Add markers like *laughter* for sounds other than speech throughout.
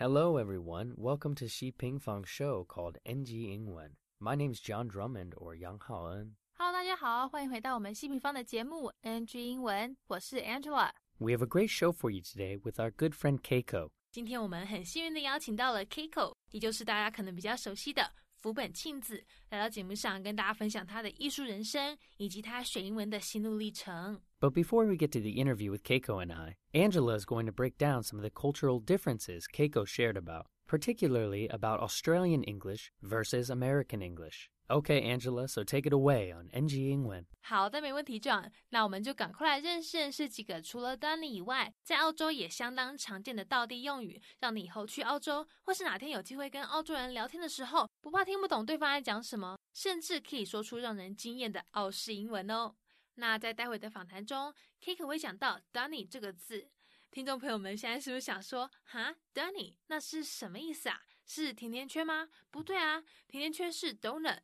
Hello, everyone. Welcome to Xi Ping Fang show called NG 英文. My name's John Drummond or Yang Haoen. Hello，大家好，欢迎回到我们西平方的节目 NG 英文，我是 Angela。 We have a great show for you today with our good friend Keiko. 今天我们很幸运的邀请到了 Keiko，也就是大家可能比较熟悉的 福本庆子，来到节目上跟大家分享她的艺术人生以及她学英文的心路历程。 But before we get to the interview with Keiko and I, Angela is going to break down some of the cultural differences Keiko shared about, particularly about Australian English versus American English. Okay, Angela, so take it away on NG 英文.好的，没问题，John。那我们就赶快来认识认识几个除了 Danny 以外，在澳洲也相当常见的道地用语，让你以后去澳洲，或是哪天有机会跟澳洲人聊天的时候，不怕听不懂对方在讲什么，甚至可以说出让人惊艳的澳式英文哦。那在待会的访谈中，Kik 会讲到 Danny 这个字。听众朋友们，现在是不是想说，哈，Danny 那是什么意思啊？是甜甜圈吗？不对啊，甜甜圈是 donut。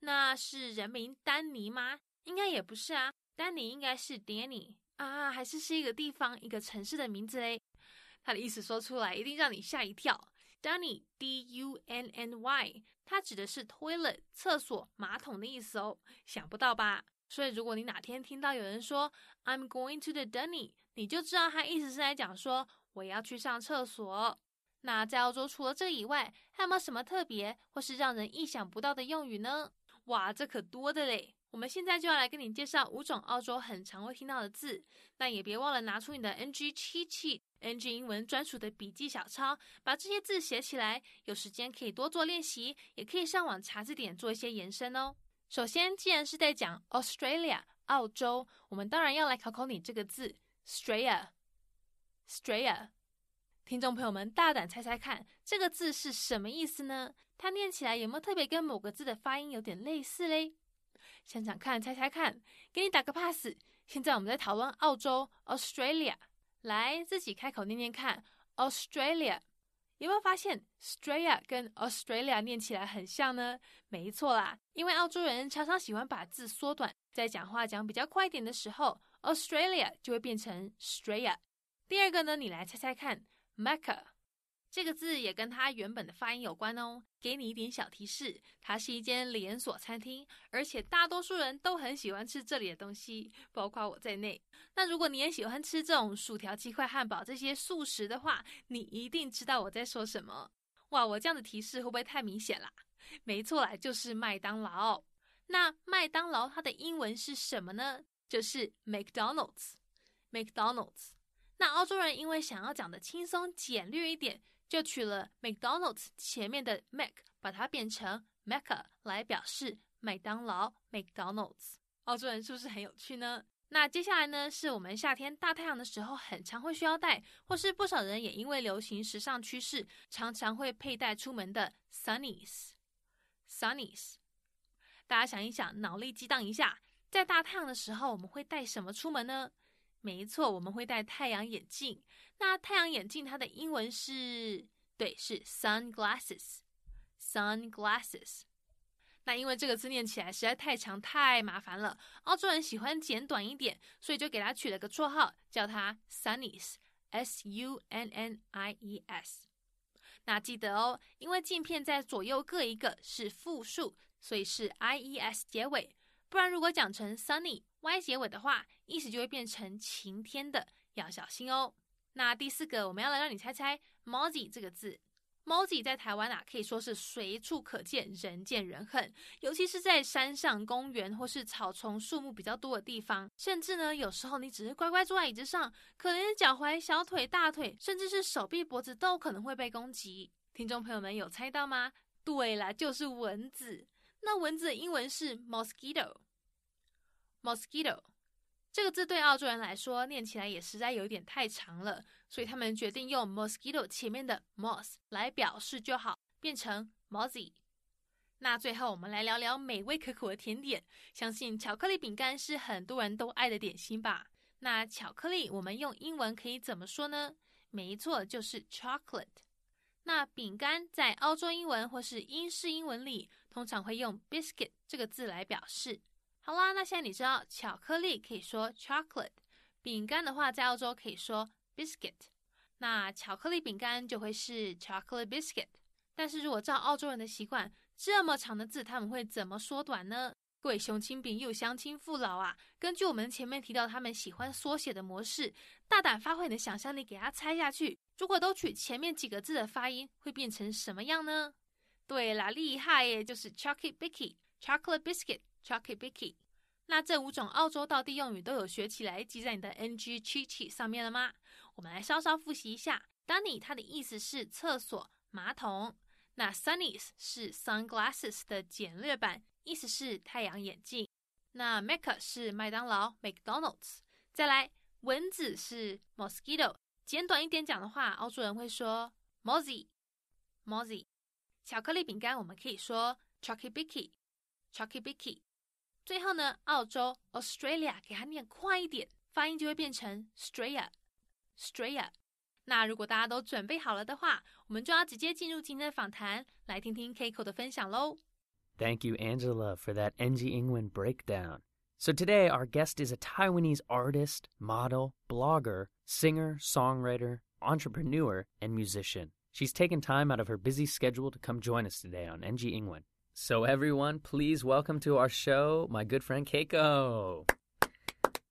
那是人名丹尼吗？应该也不是啊，丹尼应该是 Danny 啊，还是是一个地方、一个城市的名字嘞？他的意思说出来，一定让你吓一跳。Danny D U N N Y，它指的是 toilet 厕所、马桶的意思哦，想不到吧？所以如果你哪天听到有人说 I'm going to the Danny，你就知道他意思是在讲说我要去上厕所。那在澳洲除了这以外，还有没有什么特别或是让人意想不到的用语呢？哇，这可多的嘞！我们现在就要来跟你介绍五种澳洲很常会听到的字，但也别忘了拿出你的 NG 七七 NG 英文专属的笔记小抄，把这些字写起来。有时间可以多做练习，也可以上网查字典做一些延伸哦。首先，既然是在讲 Australia 澳洲，我们当然要来考考你这个字 Straya Straya。听众朋友们，大胆猜猜看，这个字是什么意思呢？它念起来有没有特别跟某个字的发音有点类似嘞？想想看，猜猜看，给你打个 pass。现在我们在讨论澳洲 Australia，来自己开口念念看 Australia。有没有发现 Australia 跟 Australia 念起来很像呢？没错啦，因为澳洲人常常喜欢把字缩短，在讲话讲比较快一点的时候，Australia 就会变成 Straya。第二个呢，你来猜猜看。Mecca 这个字也跟它原本的发音有关哦。给你一点小提示，它是一间连锁餐厅，而且大多数人都很喜欢吃这里的东西，包括我在内。那如果你也喜欢吃这种薯条、鸡块、汉堡这些素食的话，你一定知道我在说什么。哇，我这样的提示会不会太明显啦？没错啦，就是麦当劳。那麦当劳它的英文是什么呢？就是 McDonald's，McDonald's。那澳洲人因为想要讲的轻松简略一点，就取了 McDonald's 前面的 Mac，把它变成 Mecca 来表示麦当劳 McDonald's。澳洲人是不是很有趣呢？那接下来呢，是我们夏天大太阳的时候很常会需要戴，或是不少人也因为流行时尚趋势，常常会佩戴出门的 Sunnies。Sunnies，大家想一想，脑力激荡一下，在大太阳的时候，我们会带什么出门呢？没错，我们会戴太阳眼镜。那太阳眼镜它的英文是，对，是 sunglasses。sunglasses。那因为这个字念起来实在太长太麻烦了，澳洲人喜欢简短一点，所以就给它取了个绰号，叫它 Sunnies。S U N N I E S。那记得哦，因为镜片在左右各一个是复数，所以是 I E S 结尾。不然如果讲成 sunny y 结尾的话，意思就会变成晴天的，要小心哦。那第四个，我们要来让你猜猜 mozzie 这个字。mozzie 在台湾啊，可以说是随处可见，人见人恨，尤其是在山上、公园或是草丛、树木比较多的地方。甚至呢，有时候你只是乖乖坐在椅子上，可能脚踝、小腿、大腿，甚至是手臂、脖子都可能会被攻击。听众朋友们有猜到吗？对啦，就是蚊子。那蚊子的英文是 mosquito。mosquito 这个字对澳洲人来说念起来也实在有点太长了，所以他们决定用 mosquito 前面的 mos 来表示就好，变成 mozzie。那最后我们来聊聊美味可口的甜点，相信巧克力饼干是很多人都爱的点心吧？那巧克力我们用英文可以怎么说呢？没错，就是 chocolate。那饼干在澳洲英文或是英式英文里，通常会用 biscuit 这个字来表示。好啦，那现在你知道巧克力可以说 chocolate，饼干的话在澳洲可以说 biscuit。那巧克力饼干就会是 chocolate biscuit。但是如果照澳洲人的习惯，这么长的字他们会怎么缩短呢？各位雄亲饼又乡亲父老啊，根据我们前面提到他们喜欢缩写的模式，大胆发挥你的想象力，给它猜下去。如果都取前面几个字的发音，会变成什么样呢？对啦，厉害耶，就是 chocolate biscuit、chocolate biscuit、chocolate biscuit。那这五种澳洲道地用语都有学起来，记在你的 NG cheat 上面了吗？我们来稍稍复习一下。Dunny 它的意思是厕所、马桶。那 Sunnies 是 sunglasses 的简略版。意思是太阳眼镜。那 mecca 是麦当劳 McDonald's。再来，蚊子是 mosquito。简短一点讲的话，澳洲人会说 mozzie mozzie。巧克力饼干我们可以说 chocolate bicky，chocolate bicky。最后呢，澳洲 Australia 给它念快一点，发音就会变成 Straya Straya。那如果大家都准备好了的话，我们就要直接进入今天的访谈，来听听 Keiko 的分享喽。Thank you, Angela, for that NG Ingwen breakdown. So today, our guest is a Taiwanese artist, model, blogger, singer, songwriter, entrepreneur, and musician. She's taken time out of her busy schedule to come join us today on NG Ingwen. So, everyone, please welcome to our show my good friend Keiko.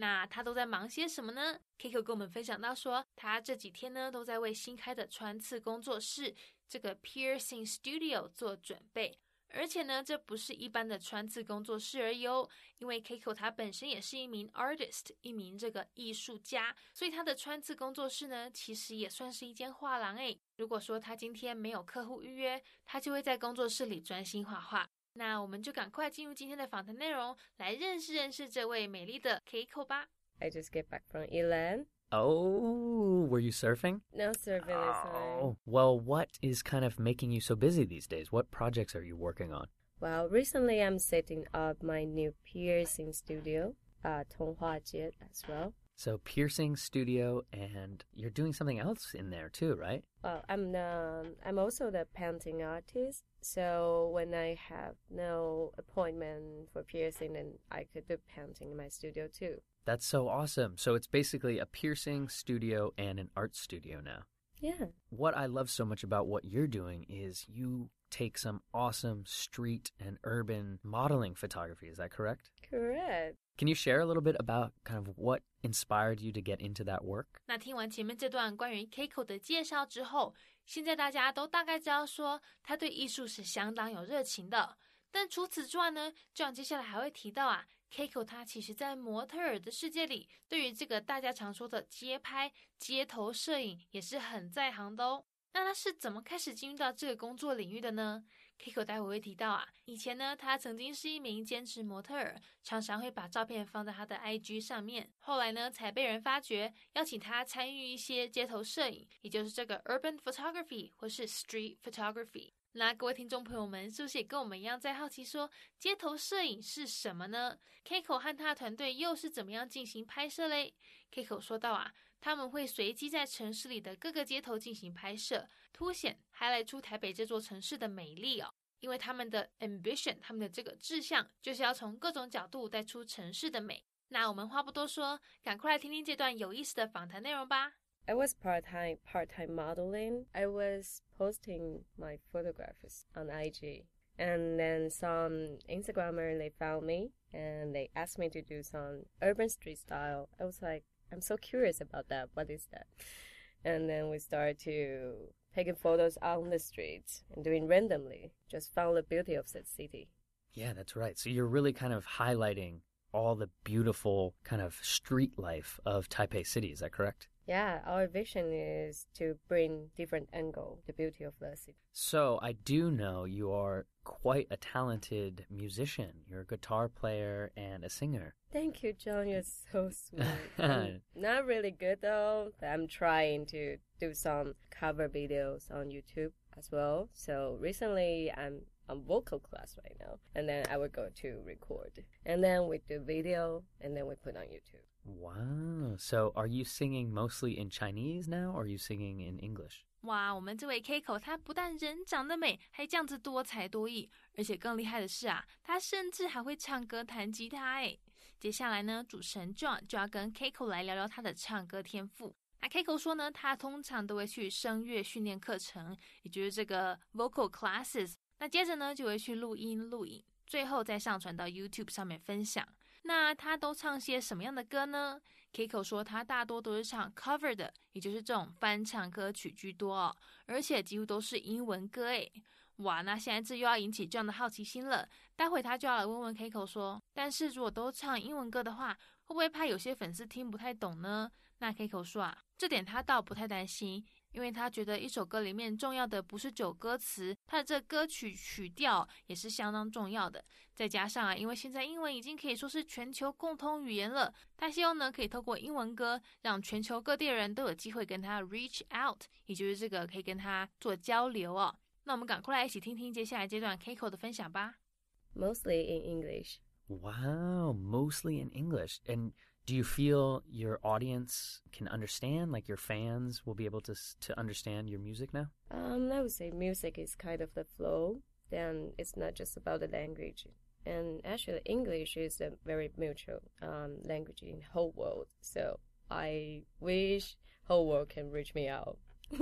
那他都在忙些什么呢？Kiko 跟我们分享到说，他这几天呢都在为新开的穿刺工作室这个 Piercing Studio 做准备。而且呢，这不是一般的穿刺工作室而已哦，因为 Kiko 他本身也是一名 artist，一名这个艺术家，所以他的穿刺工作室呢，其实也算是一间画廊诶。如果说他今天没有客户预约，他就会在工作室里专心画画。那我们就赶快进入今天的访谈内容，来认识认识这位美丽的 Keiko 吧。I just get back from Elan. Oh, were you surfing? No surfing this time. Oh, well, what is kind of making you so busy these days? What projects are you working on? Well, recently I'm setting up my new piercing studio, uh, Tonghua Jiet as well. So piercing studio, and you're doing something else in there too, right? Well, I'm the, I'm also the painting artist. So when I have no appointment for piercing, then I could do painting in my studio too. That's so awesome. So it's basically a piercing studio and an art studio now. Yeah. What I love so much about what you're doing is you take some awesome street and urban modeling photography. Is that correct? Correct. Can you share a little bit about kind of what inspired you to get into that work? 那听完前面这段关于 Keiko 的介绍之后，现在大家都大概知道说他对艺术是相当有热情的。但除此之外呢，这样接下来还会提到啊，Keiko 他其实在模特儿的世界里，对于这个大家常说的街拍、街头摄影也是很在行的哦。那他是怎么开始进入到这个工作领域的呢？Kiko 待会会提到啊，以前呢，他曾经是一名兼职模特儿，常常会把照片放在他的 IG 上面。后来呢，才被人发掘，邀请他参与一些街头摄影，也就是这个 urban photography 或是 street photography。那各位听众朋友们，是不是也跟我们一样在好奇说，街头摄影是什么呢？Kiko 和他的团队又是怎么样进行拍摄嘞？Kiko 说到啊。他们会随机在城市里的各个街头进行拍摄，凸显、还来出台北这座城市的美丽哦。因为他们的 ambition，他们的这个志向，就是要从各种角度带出城市的美。那我们话不多说，赶快来听听这段有意思的访谈内容吧。I was part-time part-time modeling. I was posting my photographs on IG, and then some Instagrammer they found me and they asked me to do some urban street style. I was like. I'm so curious about that. What is that? And then we started to taking photos on the streets and doing randomly. Just found the beauty of that city. Yeah, that's right. So you're really kind of highlighting all the beautiful kind of street life of Taipei City. Is that correct? Yeah, our vision is to bring different angle the beauty of the city. So I do know you are quite a talented musician. You're a guitar player and a singer. Thank you, John. You're so sweet. *laughs* not really good though. I'm trying to do some cover videos on YouTube. as well. So recently I'm on vocal class right now, and then I would go to record, and then we do video, and then we put on YouTube. Wow. So are you singing mostly in Chinese now, or are you singing in English? 哇，我们这位 Keiko，她不但人长得美，还这样子多才多艺，而且更厉害的是啊，她甚至还会唱歌、弹吉他。哎，接下来呢，主持人 John 就要跟 Keiko 来聊聊他的唱歌天赋。那 Keiko 说呢，他通常都会去声乐训练课程，也就是这个 vocal classes。那接着呢，就会去录音录影，最后再上传到 YouTube 上面分享。 那他都唱些什么样的歌呢？Kiko 说，他大多都是唱 cover 的，也就是这种翻唱歌曲居多哦，而且几乎都是英文歌诶。哇，那现在这又要引起这样的好奇心了。待会他就要来问问 Kiko 说，但是如果都唱英文歌的话，会不会怕有些粉丝听不太懂呢？那 Kiko 说啊，这点他倒不太担心。因为他觉得一首歌里面重要的不是九歌词，他的这歌曲曲调也是相当重要的。再加上啊，因为现在英文已经可以说是全球共通语言了，他希望呢可以透过英文歌，让全球各地的人都有机会跟他 reach out，也就是这个可以跟他做交流哦。那我们赶快来一起听听接下来这段 Kiko 的分享吧。Mostly in English. Wow, mostly in English. And do you feel your audience can understand like your fans will be able to to understand your music now? Um i would say music is kind of the flow then it's not just about the language. And actually english is a very mutual um, language in whole world. So i wish whole world can reach me out. *laughs*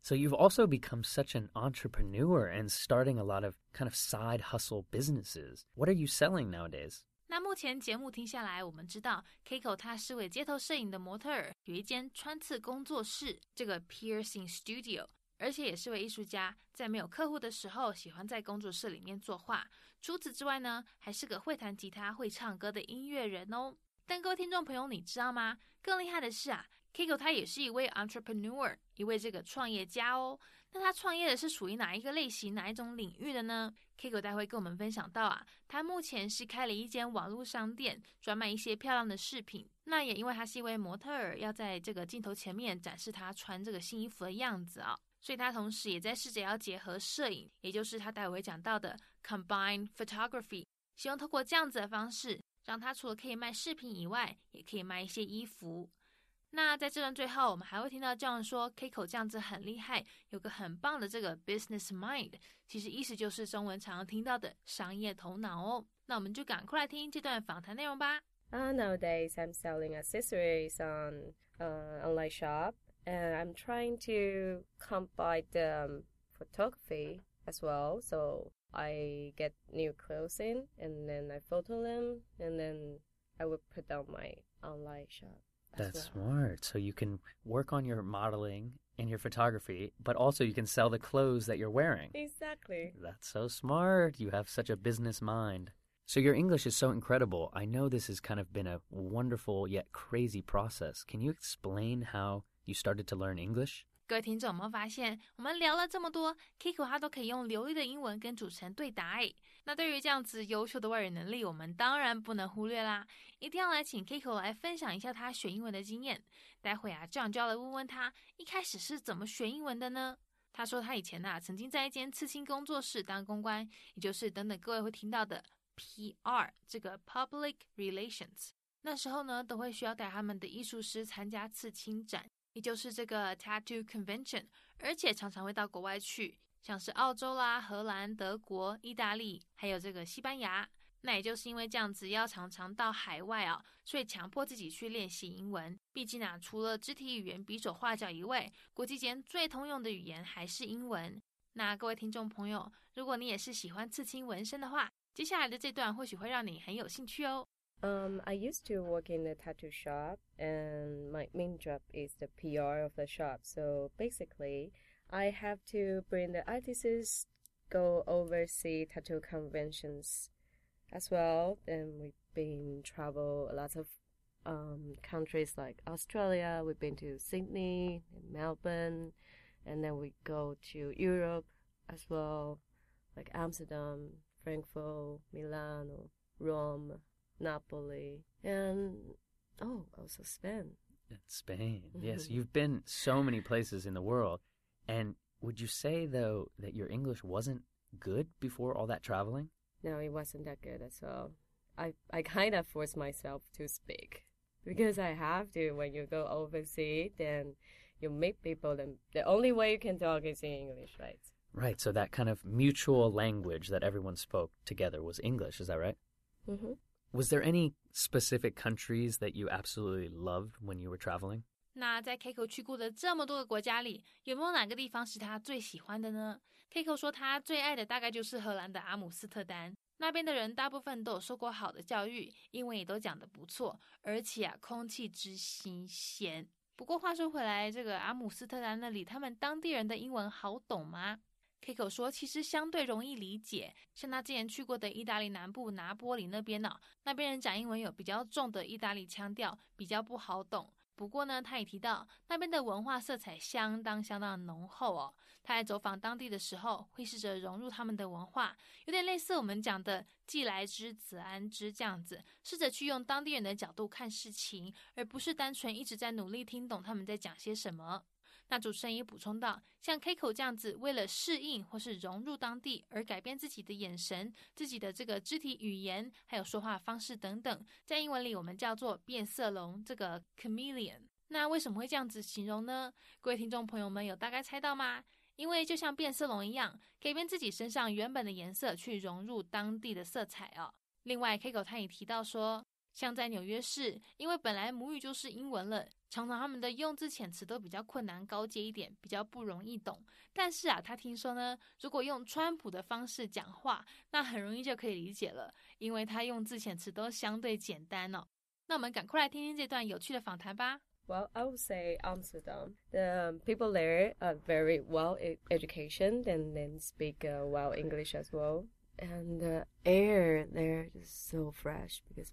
So you've also become such an entrepreneur and starting a lot of kind of side hustle businesses. What are you selling nowadays 那目前节目听下来，我们知道 Kiko 他是位街头摄影的模特儿，有一间穿刺工作室，这个 Piercing Studio，而且也是位艺术家，在没有客户的时候，喜欢在工作室里面作画。除此之外呢，还是个会弹吉他、会唱歌的音乐人哦。但各位听众朋友，你知道吗？更厉害的是啊，Kiko 他也是一位 entrepreneur，一位这个创业家哦。那他创业的是属于哪一个类型、哪一种领域的呢？Kiko 待会跟我们分享到啊，他目前是开了一间网络商店，专卖一些漂亮的饰品。那也因为他是一位模特儿，要在这个镜头前面展示他穿这个新衣服的样子啊，所以他同时也在试着要结合摄影，也就是他待会讲到的 combine photography，希望通过这样子的方式，让他除了可以卖饰品以外，也可以卖一些衣服。那在这段最后，我们还会听到这样说：Kiko 这样子很厉害，有个很棒的这个 business mind。其实意思就是中文常常听到的商业头脑哦。那我们就赶快来听这段访谈内容吧。Uh, nowadays, I'm selling accessories on uh, online shop, and I'm trying to combine the um, photography as well. So I get new clothes in, and then I photo them, and then I will put on my online shop. That's smart. So you can work on your modeling and your photography, but also you can sell the clothes that you're wearing. Exactly. That's so smart. You have such a business mind. So your English is so incredible. I know this has kind of been a wonderful yet crazy process. Can you explain how you started to learn English? 各位听众有没有发现，我们聊了这么多，Kiko 他都可以用流利的英文跟主持人对答诶。那对于这样子优秀的外语能力，我们当然不能忽略啦，一定要来请 Kiko 来分享一下他学英文的经验。待会啊，这样就要来问问他一开始是怎么学英文的呢？他说他以前呐，曾经在一间刺青工作室当公关，也就是等等各位会听到的 PR 这个 Public Relations。那时候呢，都会需要带他们的艺术师参加刺青展。也就是这个 Tattoo Convention，而且常常会到国外去，像是澳洲啦、荷兰、德国、意大利，还有这个西班牙。那也就是因为这样子要常常到海外啊，所以强迫自己去练习英文。毕竟啊，除了肢体语言、比手画脚以外，国际间最通用的语言还是英文。那各位听众朋友，如果你也是喜欢刺青纹身的话，接下来的这段或许会让你很有兴趣哦。Um, I used to work in a tattoo shop, and my main job is the PR of the shop. So basically, I have to bring the artists go oversee tattoo conventions as well. And we've been travel a lot of um, countries like Australia. We've been to Sydney and Melbourne, and then we go to Europe as well, like Amsterdam, Frankfurt, Milan, or Rome. Napoli, and oh, also Spain. Spain. Yes, *laughs* you've been so many places in the world, and Would you say, though, that your English wasn't good before all that traveling? No, it wasn't that good as well. I, I kind of forced myself to speak because I have to. When you go overseas, then you meet people, and the only way you can talk is in English, right? Right. So that kind of mutual language that everyone spoke together was English. Is that right? Mm-hmm. Was there any specific countries that you absolutely loved when you were traveling? 那在 Kiko 去过的这么多个国家里，有没有哪个地方是他最喜欢的呢？Kiko 说他最爱的大概就是荷兰的阿姆斯特丹，那边的人大部分都有受过好的教育，英文也都讲得不错，而且啊，空气之新鲜。不过话说回来，这个阿姆斯特丹那里，他们当地人的英文好懂吗？Kiko 说，其实相对容易理解。像他之前去过的意大利南部拿波里那边呢，那边人讲英文有比较重的意大利腔调，比较不好懂。不过呢，他也提到那边的文化色彩相当相当浓厚哦。他在走访当地的时候，会试着融入他们的文化，有点类似我们讲的“既来之，则安之”这样子，试着去用当地人的角度看事情，而不是单纯一直在努力听懂他们在讲些什么。那主持人也补充到，像 Kiko 这样子，为了适应或是融入当地而改变自己的眼神、自己的这个肢体语言，还有说话方式等等，在英文里我们叫做变色龙，这个 chameleon。那为什么会这样子形容呢？各位听众朋友们有大概猜到吗？因为就像变色龙一样，改变自己身上原本的颜色，去融入当地的色彩哦。另外，Kiko 他也提到说。像在纽约市，因为本来母语就是英文了，常常他们的用字遣词都比较困难、高阶一点，比较不容易懂。但是啊，他听说呢，如果用川普的方式讲话，那很容易就可以理解了，因为他用字遣词都相对简单哦。那我们赶快来听听这段有趣的访谈吧。Well, I would say Amsterdam. The people there are very well educated and then speak uh, well English as well. And the air there is so fresh because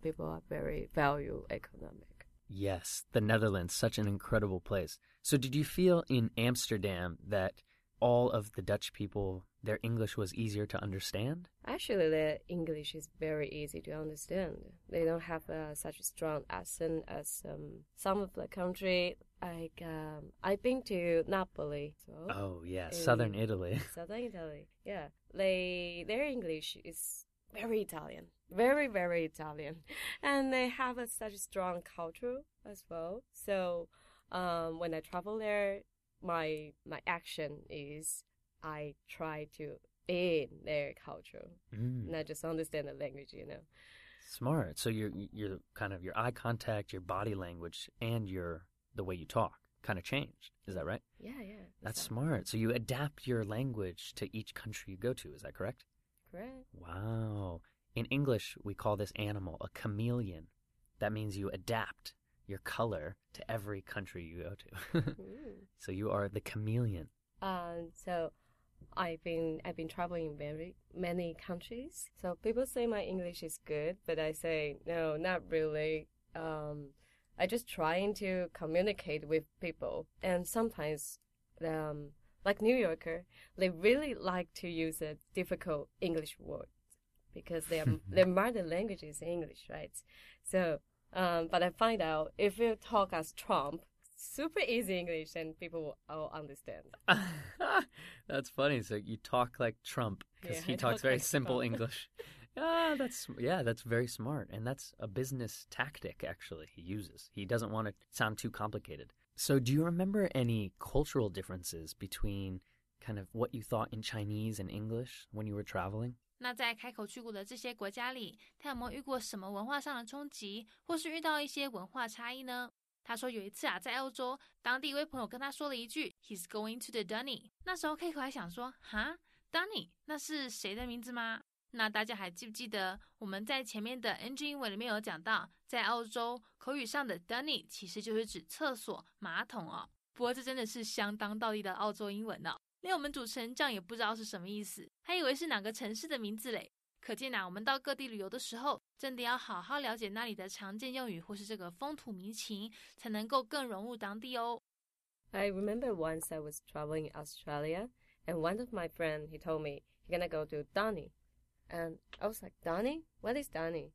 people are very value economic. Yes, the Netherlands, such an incredible place. So, did you feel in Amsterdam that all of the Dutch people, their English was easier to understand? Actually, their English is very easy to understand. They don't have uh, such a strong accent as um, some of the country. Like um, I've been to Napoli. So oh yeah, southern Italy. *laughs* Southern Italy, yeah. They their English is very Italian, very very Italian, and they have a, such a strong culture as well. So um, when I travel there, my my action is I try to in their culture, mm. not just understand the language, you know. Smart. So your your kind of your eye contact, your body language, and your the way you talk kind of changed. Is that right? Yeah, yeah. That's exactly. smart. So you adapt your language to each country you go to. Is that correct? Correct. Wow. In English, we call this animal a chameleon. That means you adapt your color to every country you go to. *laughs* mm. So you are the chameleon. Um, so I've been I've been traveling in very many countries. So people say my English is good, but I say no, not really. Um, I just trying to communicate with people, and sometimes um, like New Yorker, they really like to use a difficult English word because their *laughs* their mother language is English, right? So, um, but I find out if you talk as Trump, super easy English, and people will understand. *laughs* that's funny. So you talk like Trump because yeah, he I talks very like simple Trump. *laughs* English. Ah, that's yeah, that's very smart, and that's a business tactic. Actually, he uses. He doesn't want to sound too complicated. So, do you remember any cultural differences between kind of what you thought in Chinese and English when you were traveling? 那在 Kiko 去过的这些国家里，他有没有遇过什么文化上的冲击，或是遇到一些文化差异呢？他说有一次啊，在欧洲，当地一位朋友跟他说了一句 "He's going to the Dunny"。那时候 Kiko 还想说，哈，Dunny 那大家还记不记得我们在前面的 NG 英文里面有讲到，在澳洲口语上的 Dunny 其实就是指厕所、马桶哦。不过这真的是相当道地的澳洲英文呢，连我们主持人这样也不知道是什么意思，还以为是哪个城市的名字嘞。可见呐，我们到各地旅游的时候，真的要好好了解那里的常见用语或是这个风土民情，才能够更融入当地哦。I remember once I was traveling Australia, and one of my friend he told me he gonna go to Dunny. And I was like, Donny? What is Donny?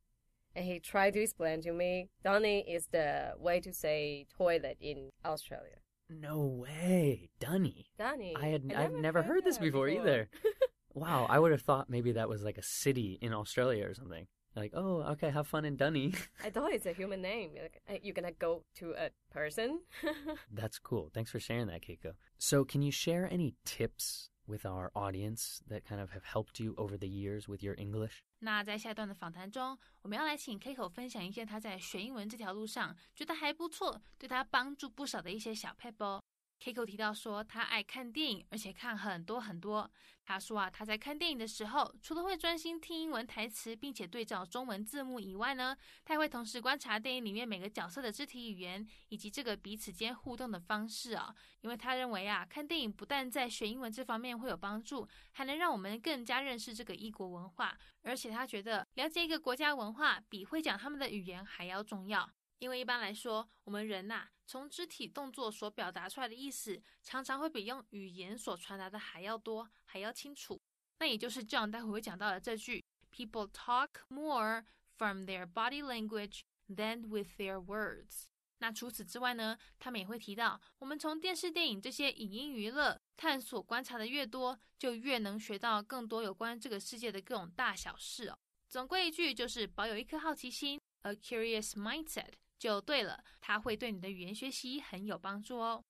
And he tried to explain to me, Donny is the way to say toilet in Australia. No way, Dunny. Dunny. I had I I've never heard this that before, either. *laughs* wow, I would have thought maybe that was like a city in Australia or something. Like, oh, okay, have fun in Dunny. I thought it's a human name. Like, you're gonna go to a person. *laughs* That's cool. Thanks for sharing that, Keiko. So, can you share any tips with our audience that kind of have helped you over the years with your English? 那在下段的访谈中，我们要来请 Kiko 分享一些他在学英文这条路上觉得还不错，对他帮助不少的一些小 p e p Kiko 提到说，他爱看电影，而且看很多很多。他说啊，他在看电影的时候，除了会专心听英文台词，并且对照中文字幕以外呢，他还会同时观察电影里面每个角色的肢体语言，以及这个彼此间互动的方式啊。因为他认为啊，看电影不但在学英文这方面会有帮助，还能让我们更加认识这个异国文化。而且他觉得，了解一个国家文化，比会讲他们的语言还要重要。因为一般来说，我们人呐，从肢体动作所表达出来的意思，常常会比用语言所传达的还要多，还要清楚。那也就是 John 待会会讲到的这句：People talk more from their body language than with their words。那除此之外呢，他们也会提到，我们从电视、电影这些影音娱乐探索、观察的越多，就越能学到更多有关这个世界的各种大小事哦。总归一句，就是保有一颗好奇心，a curious mindset。就对了，它会对你的语言学习很有帮助哦。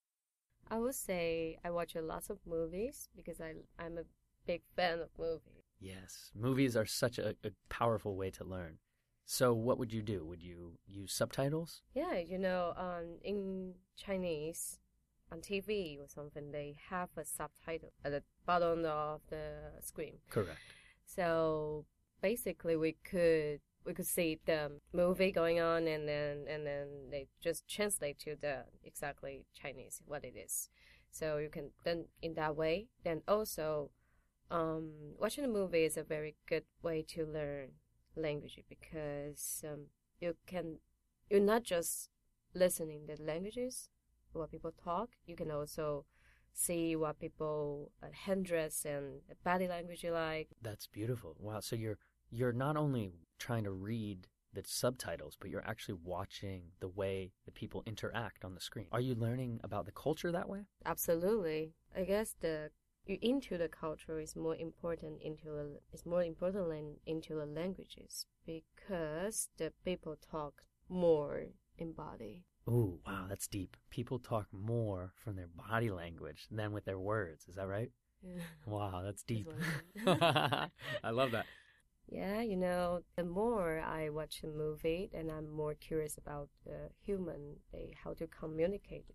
I would say I watch a lots of movies because I I'm a big fan of movies. Yes, movies are such a, a powerful way to learn. So, what would you do? Would you use subtitles? Yeah, you know, um, in Chinese, on TV or something, they have a subtitle at the bottom of the screen. Correct. So basically, we could we could see the movie going on and then and then they just translate to the exactly Chinese what it is. So you can then in that way. Then also um, watching a movie is a very good way to learn language because um, you can you're not just listening the languages what people talk you can also see what people uh, hand dress and body language you like that's beautiful wow so you're you're not only trying to read the subtitles, but you're actually watching the way the people interact on the screen. Are you learning about the culture that way? Absolutely. I guess the you into the culture is more important into the is more important than into the languages because the people talk more in body. Oh, wow, that's deep. People talk more from their body language than with their words. Is that right? Yeah. Wow, that's deep. *laughs* I love that. Yeah, you know, the more I watch a movie, and I'm more curious about the human, they, how to communicate.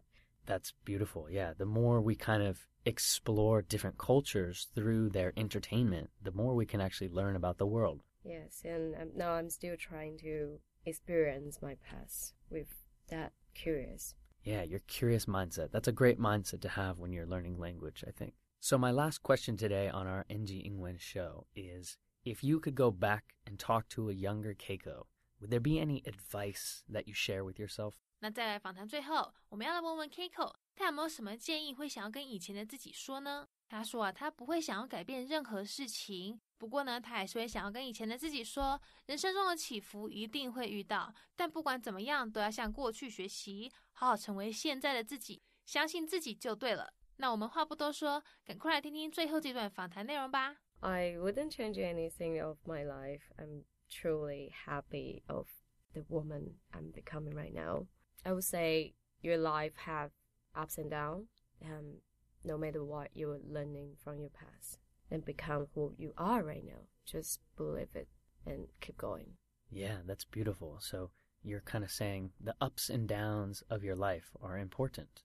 That's beautiful. Yeah, the more we kind of explore different cultures through their entertainment, the more we can actually learn about the world. Yes, and um, now I'm still trying to experience my past with that curious. Yeah, your curious mindset. That's a great mindset to have when you're learning language, I think. So my last question today on our NG Ingwen show is if you could go back and talk to a younger Keiko, would there be any advice that you share with yourself? 那在访谈最后，我们要来问问 Keiko，他有没有什么建议会想要跟以前的自己说呢？他说啊，他不会想要改变任何事情，不过呢，他还是会想要跟以前的自己说，人生中的起伏一定会遇到，但不管怎么样，都要向过去学习，好好成为现在的自己，相信自己就对了。那我们话不多说，赶快来听听最后这段访谈内容吧。 I wouldn't change anything of my life. I'm truly happy of the woman I'm becoming right now. I would say your life have ups and downs, and no matter what you're learning from your past and become who you are right now. Just believe it and keep going. Yeah, that's beautiful. So you're kind of saying the ups and downs of your life are important.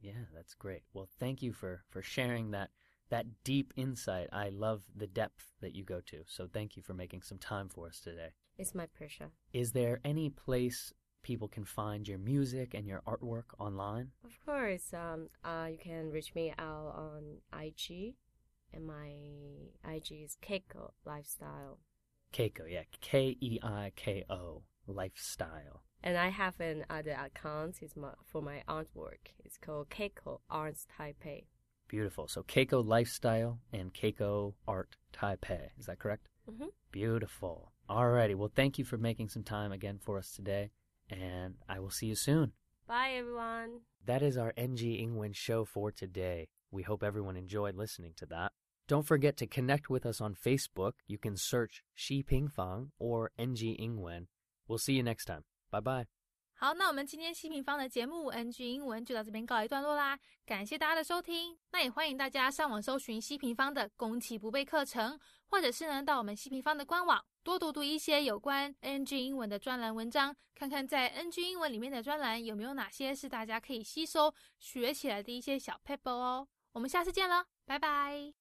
Yeah, that's great. Well, thank you for for sharing that that deep insight. I love the depth that you go to. So thank you for making some time for us today. It's my pleasure. Is there any place people can find your music and your artwork online? Of course. Um, uh, you can reach me out on IG, and my IG is Keiko Lifestyle. Keiko, yeah, K E I K O Lifestyle. And I have an other account. It's my, for my artwork. It's called Keiko Arts Taipei. Beautiful. So Keiko Lifestyle and Keiko Art Taipei. Is that correct? Mm-hmm. Beautiful. Alrighty. Well, thank you for making some time again for us today, and I will see you soon. Bye, everyone. That is our NG Ingwen show for today. We hope everyone enjoyed listening to that. Don't forget to connect with us on Facebook. You can search Xi Ping Fang or NG Ingwen. We'll see you next time. Bye bye. 好，那我们今天西平方的节目 NG 英文就到这边告一段落啦，感谢大家的收听。那也欢迎大家上网搜寻西平方的攻其不备课程，或者是呢到我们西平方的官网多读读一些有关 NG 英文的专栏文章，看看在 NG 英文里面的专栏有没有哪些是大家可以吸收学起来的一些小 paper 哦。我们下次见了，拜拜。